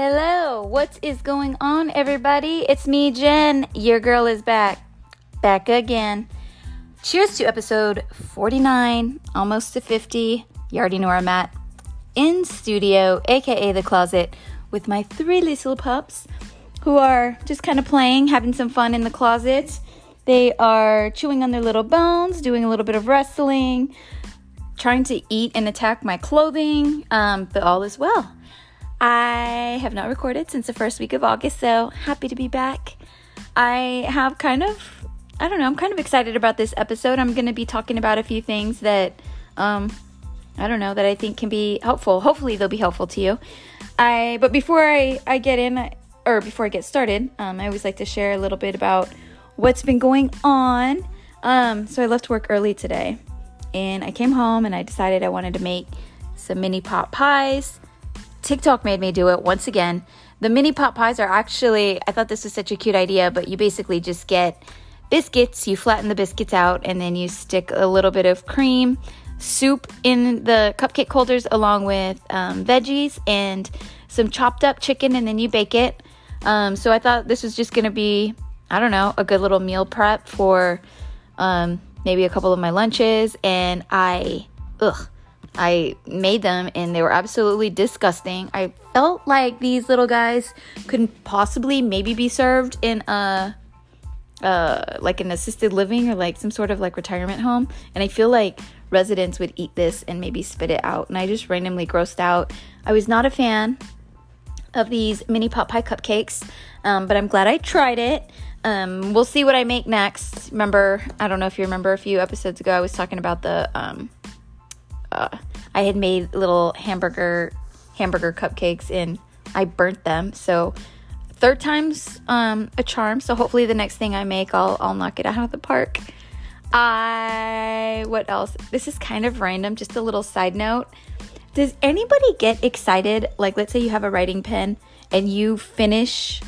Hello, what is going on, everybody? It's me, Jen. Your girl is back. Back again. Cheers to episode 49, almost to 50. You already know where I'm at. In studio, aka the closet, with my three little pups who are just kind of playing, having some fun in the closet. They are chewing on their little bones, doing a little bit of wrestling, trying to eat and attack my clothing, um, but all is well. I have not recorded since the first week of August, so happy to be back. I have kind of, I don't know, I'm kind of excited about this episode. I'm going to be talking about a few things that, um, I don't know, that I think can be helpful. Hopefully, they'll be helpful to you. I, but before I, I get in, or before I get started, um, I always like to share a little bit about what's been going on. Um, so I left work early today, and I came home and I decided I wanted to make some mini pot pies TikTok made me do it once again. The mini pot pies are actually, I thought this was such a cute idea, but you basically just get biscuits, you flatten the biscuits out, and then you stick a little bit of cream, soup in the cupcake holders along with um, veggies and some chopped up chicken, and then you bake it. Um, so I thought this was just gonna be, I don't know, a good little meal prep for um, maybe a couple of my lunches, and I, ugh I made them and they were absolutely disgusting. I felt like these little guys couldn't possibly maybe be served in a uh like an assisted living or like some sort of like retirement home and I feel like residents would eat this and maybe spit it out and I just randomly grossed out. I was not a fan of these mini pot pie cupcakes, um, but I'm glad I tried it. Um, we'll see what I make next. Remember, I don't know if you remember a few episodes ago, I was talking about the um, uh, I had made little hamburger hamburger cupcakes and I burnt them. So third time's um, a charm. So hopefully the next thing I make, I'll I'll knock it out of the park. I what else? This is kind of random. Just a little side note. Does anybody get excited? Like, let's say you have a writing pen and you finish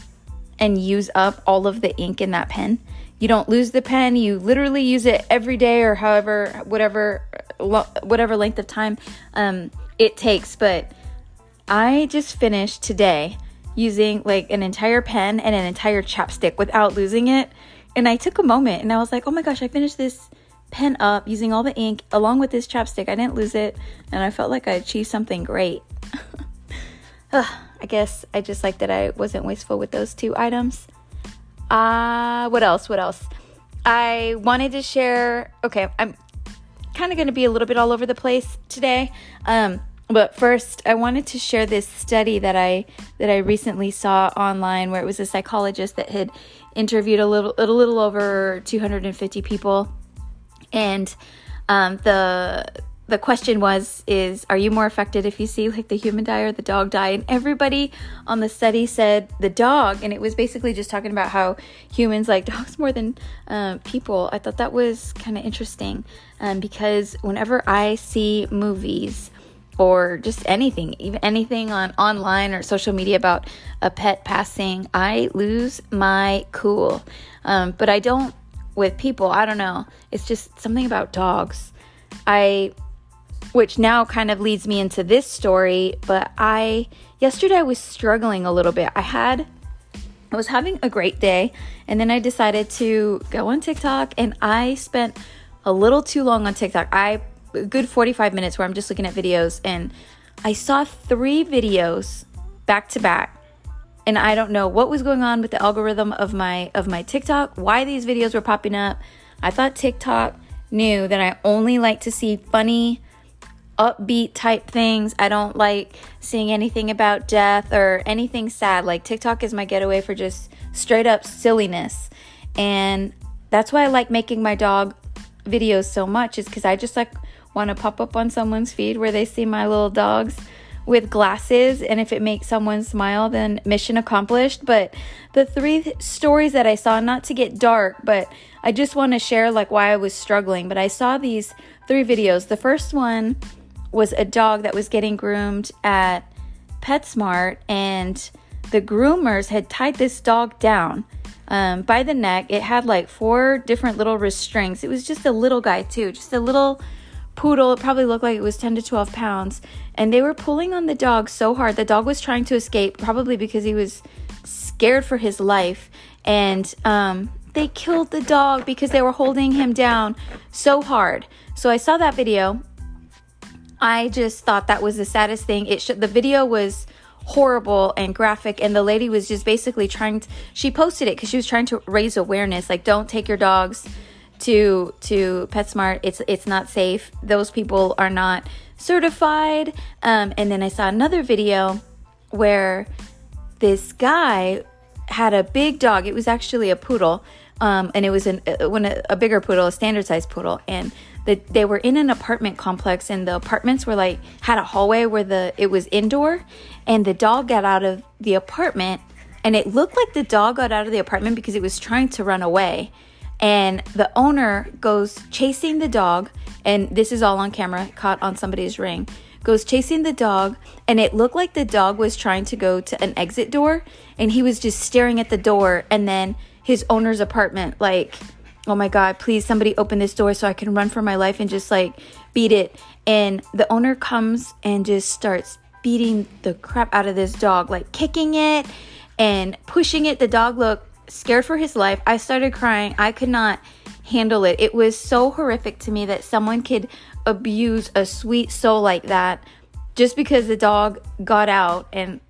and use up all of the ink in that pen. You don't lose the pen. You literally use it every day or however, whatever whatever length of time um, it takes. But I just finished today using like an entire pen and an entire chapstick without losing it. And I took a moment and I was like, oh my gosh, I finished this pen up using all the ink along with this chapstick. I didn't lose it and I felt like I achieved something great. I guess I just like that I wasn't wasteful with those two items. Uh, what else? What else? I wanted to share. Okay, I'm kind of going to be a little bit all over the place today. Um, but first, I wanted to share this study that I that I recently saw online, where it was a psychologist that had interviewed a little a little over 250 people, and um, the the question was is are you more affected if you see like the human die or the dog die? And everybody on the study said the dog. And it was basically just talking about how humans like dogs more than um, people. I thought that was kind of interesting um, because whenever i see movies or just anything even anything on online or social media about a pet passing i lose my cool. Um, but i don't with people. I don't know. It's just something about dogs. I which now kind of leads me into this story. But I, yesterday, I was struggling a little bit. I had, I was having a great day, and then I decided to go on TikTok, and I spent a little too long on TikTok. I, good 45 minutes where I'm just looking at videos, and I saw three videos back to back and I don't know what was going on with the algorithm of my of my TikTok, why these videos were popping up. I thought TikTok knew that I only like to see funny upbeat type things. I don't like seeing anything about death or anything sad. Like TikTok is my getaway for just straight up silliness. And that's why I like making my dog videos so much is cuz I just like want to pop up on someone's feed where they see my little dogs with glasses and if it makes someone smile then mission accomplished but the three th- stories that i saw not to get dark but i just want to share like why i was struggling but i saw these three videos the first one was a dog that was getting groomed at PetSmart, and the groomers had tied this dog down um, by the neck. It had like four different little restraints. It was just a little guy, too, just a little poodle. It probably looked like it was 10 to 12 pounds. And they were pulling on the dog so hard. The dog was trying to escape, probably because he was scared for his life. And um, they killed the dog because they were holding him down so hard. So I saw that video. I just thought that was the saddest thing. It should, the video was horrible and graphic and the lady was just basically trying to she posted it because she was trying to raise awareness like don't take your dogs to to PetSmart. It's it's not safe. Those people are not certified. Um, and then I saw another video where this guy had a big dog. It was actually a poodle, um, and it was an uh, when a, a, bigger poodle, a standard size poodle, and the, they were in an apartment complex, and the apartments were like had a hallway where the it was indoor, and the dog got out of the apartment, and it looked like the dog got out of the apartment because it was trying to run away. And the owner goes chasing the dog and this is all on camera caught on somebody's ring goes chasing the dog and it looked like the dog was trying to go to an exit door and he was just staring at the door and then his owner's apartment like oh my god please somebody open this door so i can run for my life and just like beat it and the owner comes and just starts beating the crap out of this dog like kicking it and pushing it the dog looked scared for his life. I started crying. I could not handle it. It was so horrific to me that someone could abuse a sweet soul like that just because the dog got out and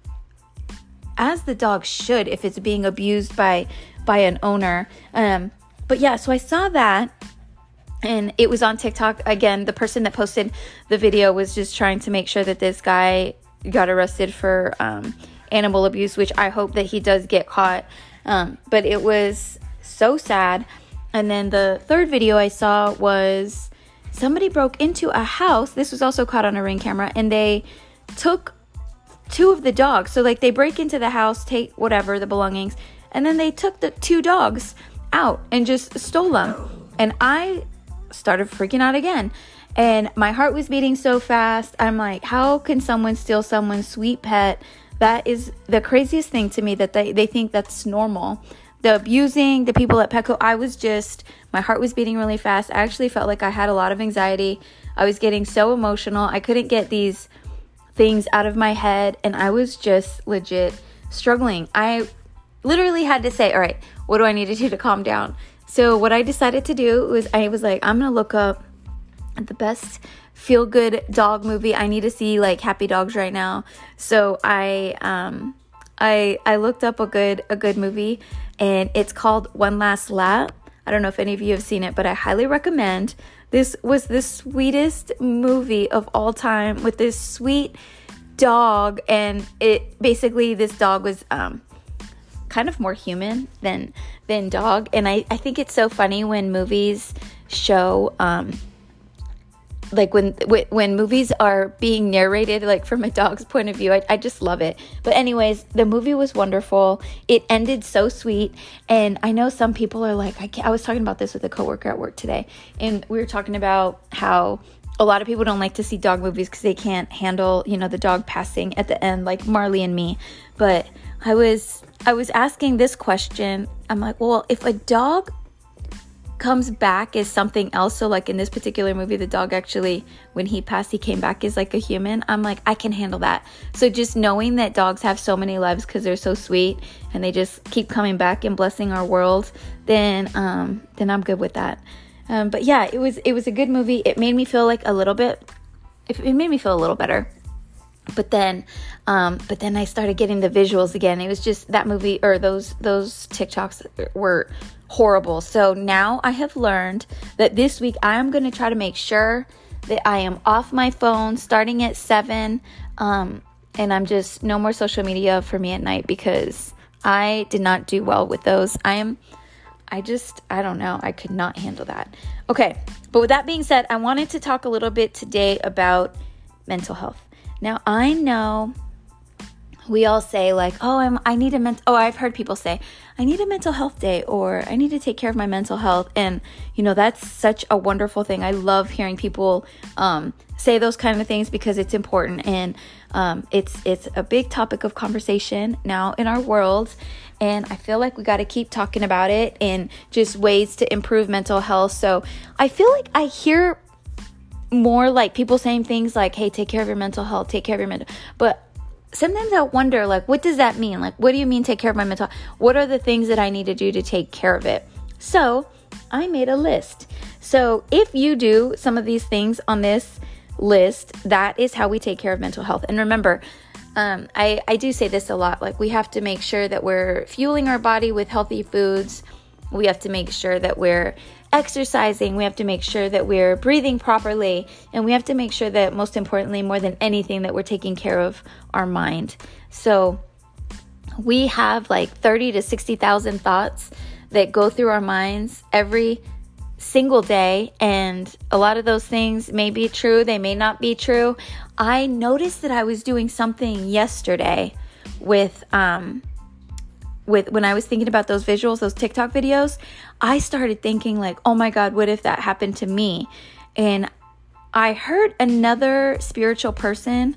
as the dog should if it's being abused by by an owner. Um but yeah, so I saw that and it was on TikTok again. The person that posted the video was just trying to make sure that this guy got arrested for um, animal abuse, which I hope that he does get caught. Um, but it was so sad. And then the third video I saw was somebody broke into a house. This was also caught on a ring camera, and they took two of the dogs. So, like, they break into the house, take whatever, the belongings, and then they took the two dogs out and just stole them. And I started freaking out again. And my heart was beating so fast. I'm like, how can someone steal someone's sweet pet? That is the craziest thing to me that they, they think that's normal. The abusing, the people at Petco, I was just, my heart was beating really fast. I actually felt like I had a lot of anxiety. I was getting so emotional. I couldn't get these things out of my head, and I was just legit struggling. I literally had to say, All right, what do I need to do to calm down? So, what I decided to do was, I was like, I'm gonna look up the best feel good dog movie. I need to see like happy dogs right now. So I um I I looked up a good a good movie and it's called One Last Lap. I don't know if any of you have seen it, but I highly recommend. This was the sweetest movie of all time with this sweet dog and it basically this dog was um kind of more human than than dog. And I, I think it's so funny when movies show um like when when movies are being narrated like from a dog's point of view I, I just love it. But anyways the movie was wonderful. It ended so sweet. And i know some people are like i, I was talking about this with a coworker at work today. And we were talking about how a lot of people don't like to see dog movies because they can't handle you know the dog passing at the end like marley and me. But i was i was asking this question i'm like well if a dog comes back as something else. So, like in this particular movie, the dog actually, when he passed, he came back as like a human. I'm like, I can handle that. So, just knowing that dogs have so many lives because they're so sweet and they just keep coming back and blessing our world, then, um, then I'm good with that. Um, but yeah, it was it was a good movie. It made me feel like a little bit. It, it made me feel a little better but then um, but then i started getting the visuals again. It was just that movie or those those tiktoks were horrible. So now i have learned that this week i am going to try to make sure that i am off my phone starting at 7 um, and i'm just no more social media for me at night because i did not do well with those. I am i just i don't know. I could not handle that. Okay but with that being said i wanted to talk a little bit today about mental health now, I know we all say like, "Oh, I'm I need a mental oh, I've heard people say, "I need a mental health day" or "I need to take care of my mental health." And, you know, that's such a wonderful thing. I love hearing people um, say those kind of things because it's important and um, it's it's a big topic of conversation now in our world and I feel like we got to keep talking about it and just ways to improve mental health. So, I feel like I hear more like people saying things like, hey, take care of your mental health, take care of your mental. But sometimes I wonder, like, what does that mean? Like, what do you mean take care of my mental? What are the things that I need to do to take care of it? So I made a list. So if you do some of these things on this list, that is how we take care of mental health. And remember, um, I, I do say this a lot like, we have to make sure that we're fueling our body with healthy foods. We have to make sure that we're exercising. We have to make sure that we're breathing properly. And we have to make sure that, most importantly, more than anything, that we're taking care of our mind. So we have like 30 to 60,000 thoughts that go through our minds every single day. And a lot of those things may be true, they may not be true. I noticed that I was doing something yesterday with, um, with when I was thinking about those visuals, those TikTok videos, I started thinking like, "Oh my god, what if that happened to me?" And I heard another spiritual person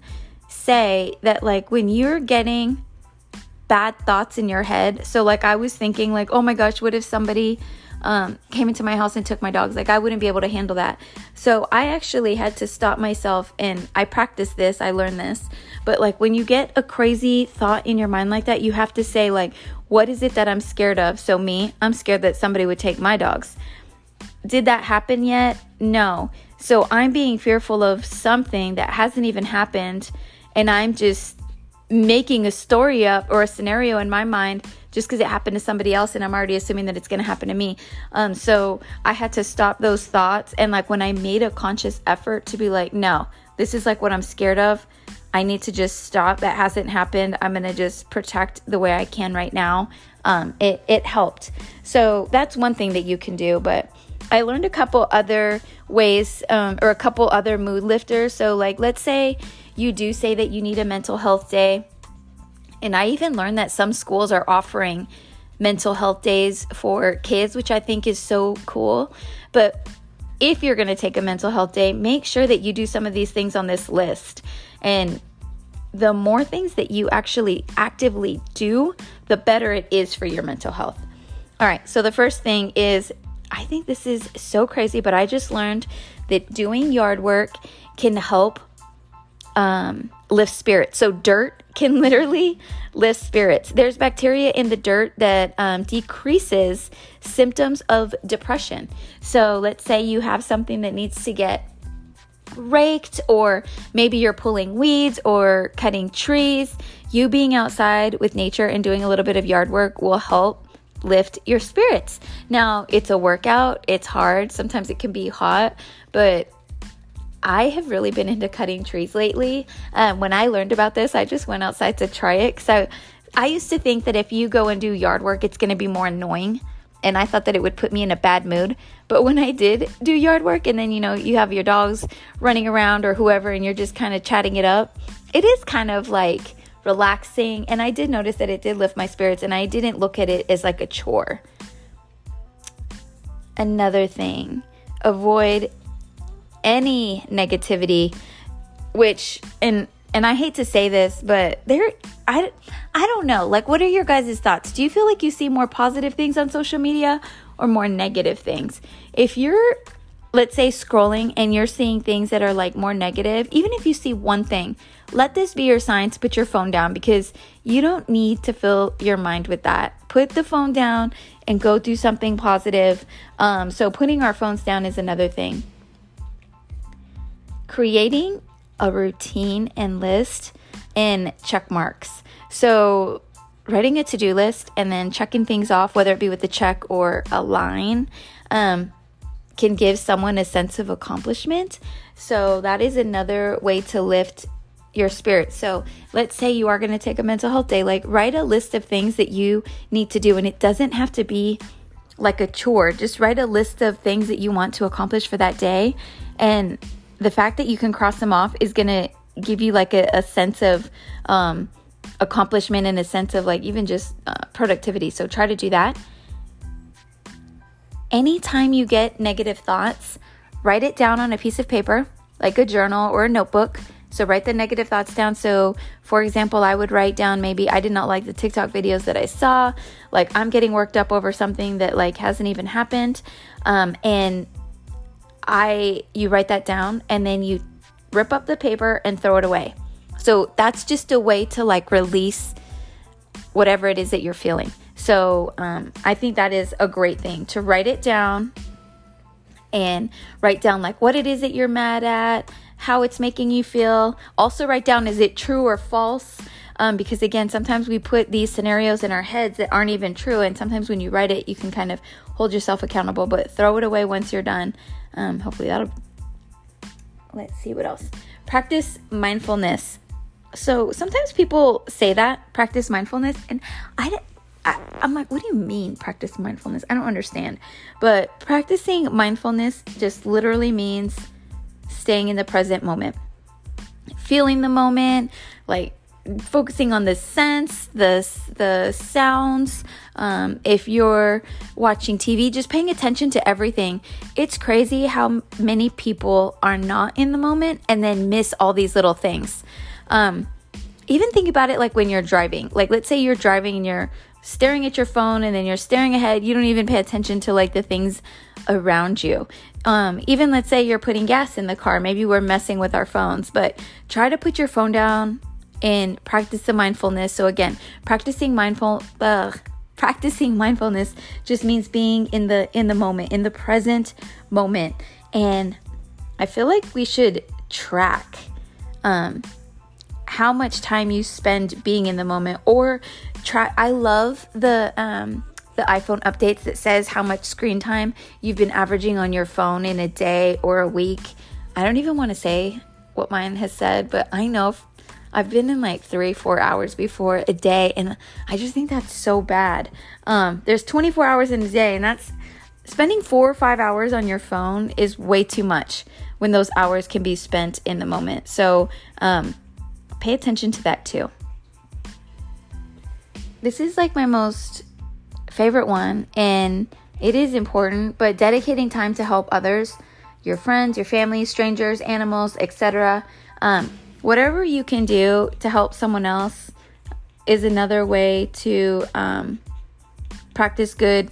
say that like when you're getting bad thoughts in your head, so like I was thinking like, "Oh my gosh, what if somebody um, came into my house and took my dogs. Like, I wouldn't be able to handle that. So, I actually had to stop myself and I practiced this, I learned this. But, like, when you get a crazy thought in your mind like that, you have to say, like, what is it that I'm scared of? So, me, I'm scared that somebody would take my dogs. Did that happen yet? No. So, I'm being fearful of something that hasn't even happened. And I'm just making a story up or a scenario in my mind just because it happened to somebody else and I'm already assuming that it's going to happen to me. Um, so I had to stop those thoughts. And like when I made a conscious effort to be like, no, this is like what I'm scared of. I need to just stop. That hasn't happened. I'm going to just protect the way I can right now. Um, it, it helped. So that's one thing that you can do. But I learned a couple other ways um, or a couple other mood lifters. So, like, let's say you do say that you need a mental health day and I even learned that some schools are offering mental health days for kids, which I think is so cool. But if you're going to take a mental health day, make sure that you do some of these things on this list. And the more things that you actually actively do, the better it is for your mental health. All right, so the first thing is I think this is so crazy, but I just learned that doing yard work can help um, lift spirits. So, dirt can literally lift spirits. There's bacteria in the dirt that um, decreases symptoms of depression. So, let's say you have something that needs to get raked, or maybe you're pulling weeds or cutting trees. You being outside with nature and doing a little bit of yard work will help lift your spirits. Now, it's a workout, it's hard, sometimes it can be hot, but I have really been into cutting trees lately. Um, when I learned about this, I just went outside to try it. So I used to think that if you go and do yard work, it's going to be more annoying. And I thought that it would put me in a bad mood. But when I did do yard work, and then, you know, you have your dogs running around or whoever, and you're just kind of chatting it up, it is kind of like relaxing. And I did notice that it did lift my spirits, and I didn't look at it as like a chore. Another thing avoid any negativity which and and I hate to say this, but there I I don't know. Like what are your guys' thoughts? Do you feel like you see more positive things on social media or more negative things? If you're let's say scrolling and you're seeing things that are like more negative, even if you see one thing, let this be your sign to put your phone down because you don't need to fill your mind with that. Put the phone down and go do something positive. Um, so, putting our phones down is another thing creating a routine and list in check marks. So, writing a to do list and then checking things off, whether it be with a check or a line, um, can give someone a sense of accomplishment. So, that is another way to lift your spirit. So, let's say you are going to take a mental health day, like write a list of things that you need to do, and it doesn't have to be like a chore. Just write a list of things that you want to accomplish for that day and the fact that you can cross them off is going to give you like a, a sense of um, accomplishment and a sense of like even just uh, productivity. So try to do that. Anytime you get negative thoughts, write it down on a piece of paper, like a journal or a notebook. So write the negative thoughts down. So, for example, I would write down maybe I did not like the TikTok videos that I saw. Like I'm getting worked up over something that like hasn't even happened, um, and I you write that down and then you rip up the paper and throw it away. So that's just a way to like release whatever it is that you're feeling. So um, I think that is a great thing to write it down and write down like what it is that you're mad at, how it's making you feel. Also, write down is it true or false? Um, because again, sometimes we put these scenarios in our heads that aren't even true, and sometimes when you write it, you can kind of hold yourself accountable, but throw it away once you're done. Um, hopefully, that'll. Let's see what else. Practice mindfulness. So sometimes people say that practice mindfulness, and I, I I'm like, what do you mean practice mindfulness? I don't understand. But practicing mindfulness just literally means staying in the present moment, feeling the moment, like focusing on the sense, the the sounds. Um, if you're watching TV, just paying attention to everything. It's crazy how many people are not in the moment and then miss all these little things. Um, even think about it like when you're driving. Like let's say you're driving and you're staring at your phone and then you're staring ahead. You don't even pay attention to like the things around you. Um, even let's say you're putting gas in the car. Maybe we're messing with our phones, but try to put your phone down and practice the mindfulness. So again, practicing mindful ugh, practicing mindfulness just means being in the in the moment, in the present moment. And I feel like we should track um how much time you spend being in the moment or try I love the um the iPhone updates that says how much screen time you've been averaging on your phone in a day or a week. I don't even want to say what mine has said, but I know I've been in like three, four hours before a day, and I just think that's so bad. Um, there's 24 hours in a day, and that's spending four or five hours on your phone is way too much when those hours can be spent in the moment. So um, pay attention to that too. This is like my most favorite one, and it is important, but dedicating time to help others, your friends, your family, strangers, animals, etc. Um, whatever you can do to help someone else is another way to um, practice good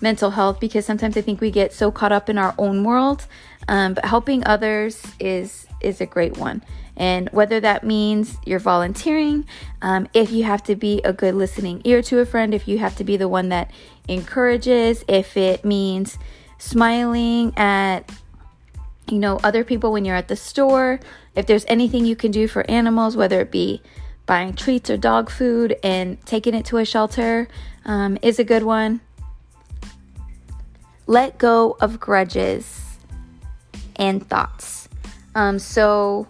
mental health because sometimes I think we get so caught up in our own world. Um, but helping others is is a great one. And whether that means you're volunteering, um, if you have to be a good listening ear to a friend, if you have to be the one that encourages, if it means smiling at you know other people when you're at the store if there's anything you can do for animals, whether it be buying treats or dog food and taking it to a shelter, um, is a good one. Let go of grudges and thoughts. Um, so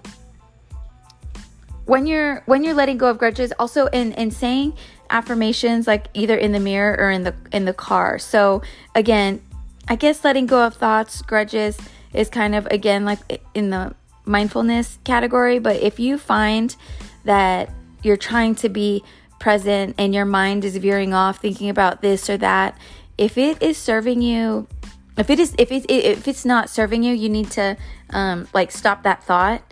when you're when you're letting go of grudges, also in in saying affirmations like either in the mirror or in the in the car. So again, I guess letting go of thoughts, grudges is kind of again like in the mindfulness category, but if you find that you're trying to be present and your mind is veering off thinking about this or that, if it is serving you, if it is if it if it's not serving you, you need to um, like stop that thought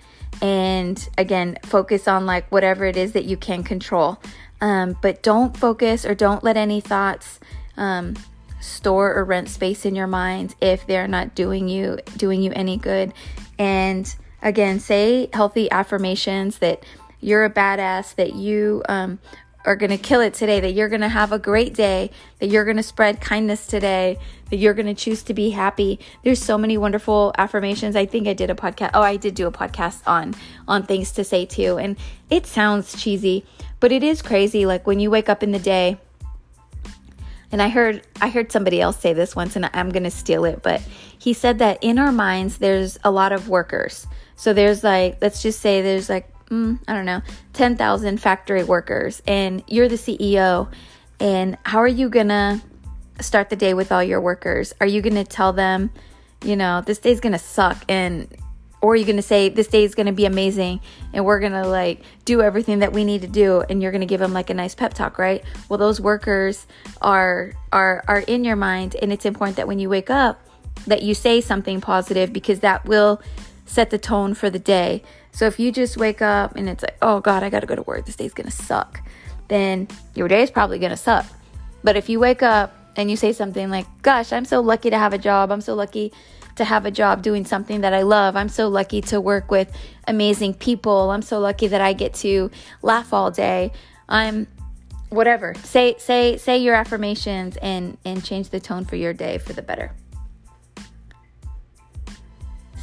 and again focus on like whatever it is that you can control. Um, but don't focus or don't let any thoughts um, store or rent space in your mind if they're not doing you doing you any good and Again, say healthy affirmations that you're a badass, that you um, are going to kill it today, that you're going to have a great day, that you're going to spread kindness today, that you're going to choose to be happy. There's so many wonderful affirmations. I think I did a podcast. Oh, I did do a podcast on on things to say too. And it sounds cheesy, but it is crazy like when you wake up in the day and I heard I heard somebody else say this once and I'm going to steal it, but he said that in our minds there's a lot of workers. So there's like, let's just say there's like, mm, I don't know, 10,000 factory workers, and you're the CEO. And how are you gonna start the day with all your workers? Are you gonna tell them, you know, this day's gonna suck and or are you going to say this day is going to be amazing and we're going to like do everything that we need to do and you're going to give them like a nice pep talk right well those workers are are are in your mind and it's important that when you wake up that you say something positive because that will set the tone for the day. So if you just wake up and it's like, oh God, I gotta go to work, this day's gonna suck, then your day is probably gonna suck. But if you wake up and you say something like, gosh, I'm so lucky to have a job, I'm so lucky to have a job doing something that I love. I'm so lucky to work with amazing people. I'm so lucky that I get to laugh all day. I'm whatever. Say say say your affirmations and and change the tone for your day for the better.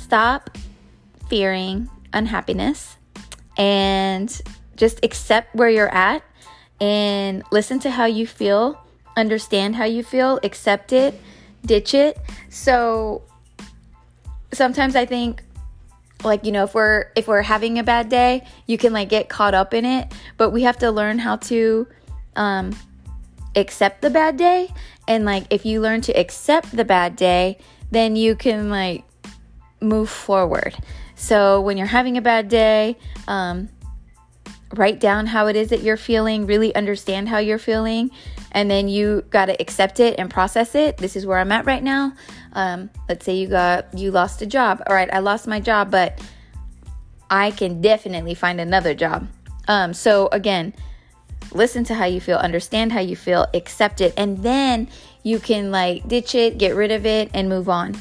Stop fearing unhappiness and just accept where you're at and listen to how you feel, understand how you feel, accept it, ditch it. So sometimes I think like you know if we're if we're having a bad day you can like get caught up in it but we have to learn how to um accept the bad day and like if you learn to accept the bad day then you can like move forward. So when you're having a bad day um write down how it is that you're feeling really understand how you're feeling and then you got to accept it and process it. This is where i'm at right now. Um, let's say you got you lost a job. All right i lost my job but i can definitely find another job. Um, so again listen to how you feel understand how you feel accept it and then you can like ditch it get rid of it and move on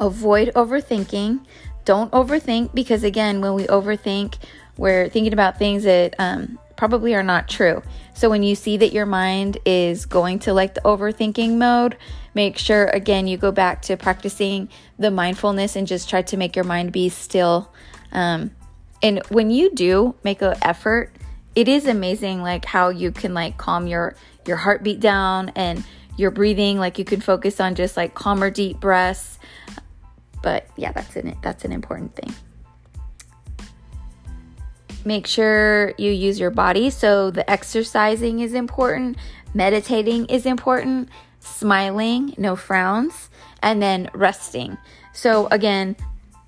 avoid overthinking don't overthink because again when we overthink we're thinking about things that um, probably are not true. So when you see that your mind is going to like the overthinking mode, make sure again you go back to practicing the mindfulness and just try to make your mind be still. Um, and when you do make an effort, it is amazing like how you can like calm your your heartbeat down and your breathing. Like you can focus on just like calmer, deep breaths. But yeah, that's an that's an important thing. Make sure you use your body. So, the exercising is important, meditating is important, smiling, no frowns, and then resting. So, again,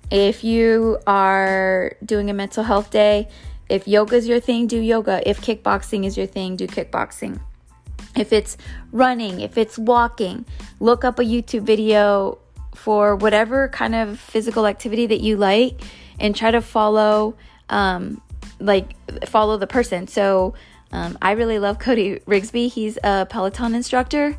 if you are doing a mental health day, if yoga is your thing, do yoga. If kickboxing is your thing, do kickboxing. If it's running, if it's walking, look up a YouTube video for whatever kind of physical activity that you like and try to follow um, like follow the person. So um, I really love Cody Rigsby. He's a Peloton instructor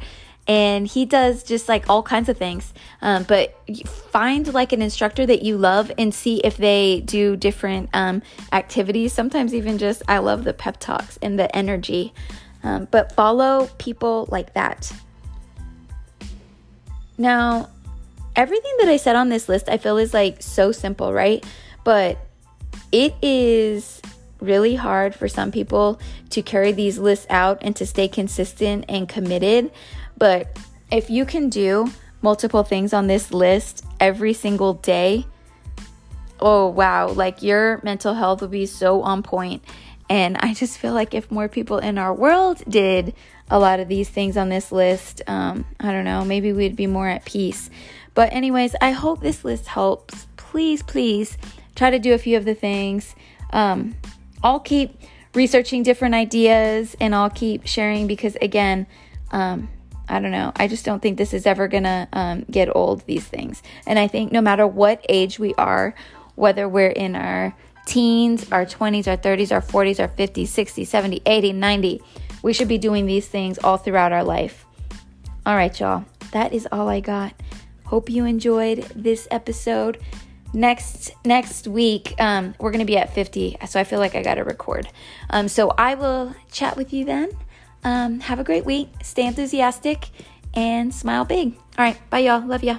and he does just like all kinds of things. Um, but find like an instructor that you love and see if they do different um, activities. Sometimes even just, I love the pep talks and the energy. Um, but follow people like that. Now, everything that I said on this list, I feel is like so simple, right? But it is really hard for some people to carry these lists out and to stay consistent and committed. But if you can do multiple things on this list every single day, oh wow, like your mental health will be so on point. And I just feel like if more people in our world did a lot of these things on this list, um, I don't know, maybe we'd be more at peace. But, anyways, I hope this list helps. Please, please try to do a few of the things. Um, I'll keep researching different ideas and I'll keep sharing because, again, um, I don't know. I just don't think this is ever gonna um, get old, these things. And I think no matter what age we are, whether we're in our teens, our 20s, our 30s, our 40s, our 50s, 60s, 70s, 80s, 90s, we should be doing these things all throughout our life. All right, y'all. That is all I got. Hope you enjoyed this episode. Next next week um, we're gonna be at 50 so i feel like i gotta record. Um, so i will chat with you then. Um, have a great week. Stay enthusiastic and smile big. All right bye y'all. Love ya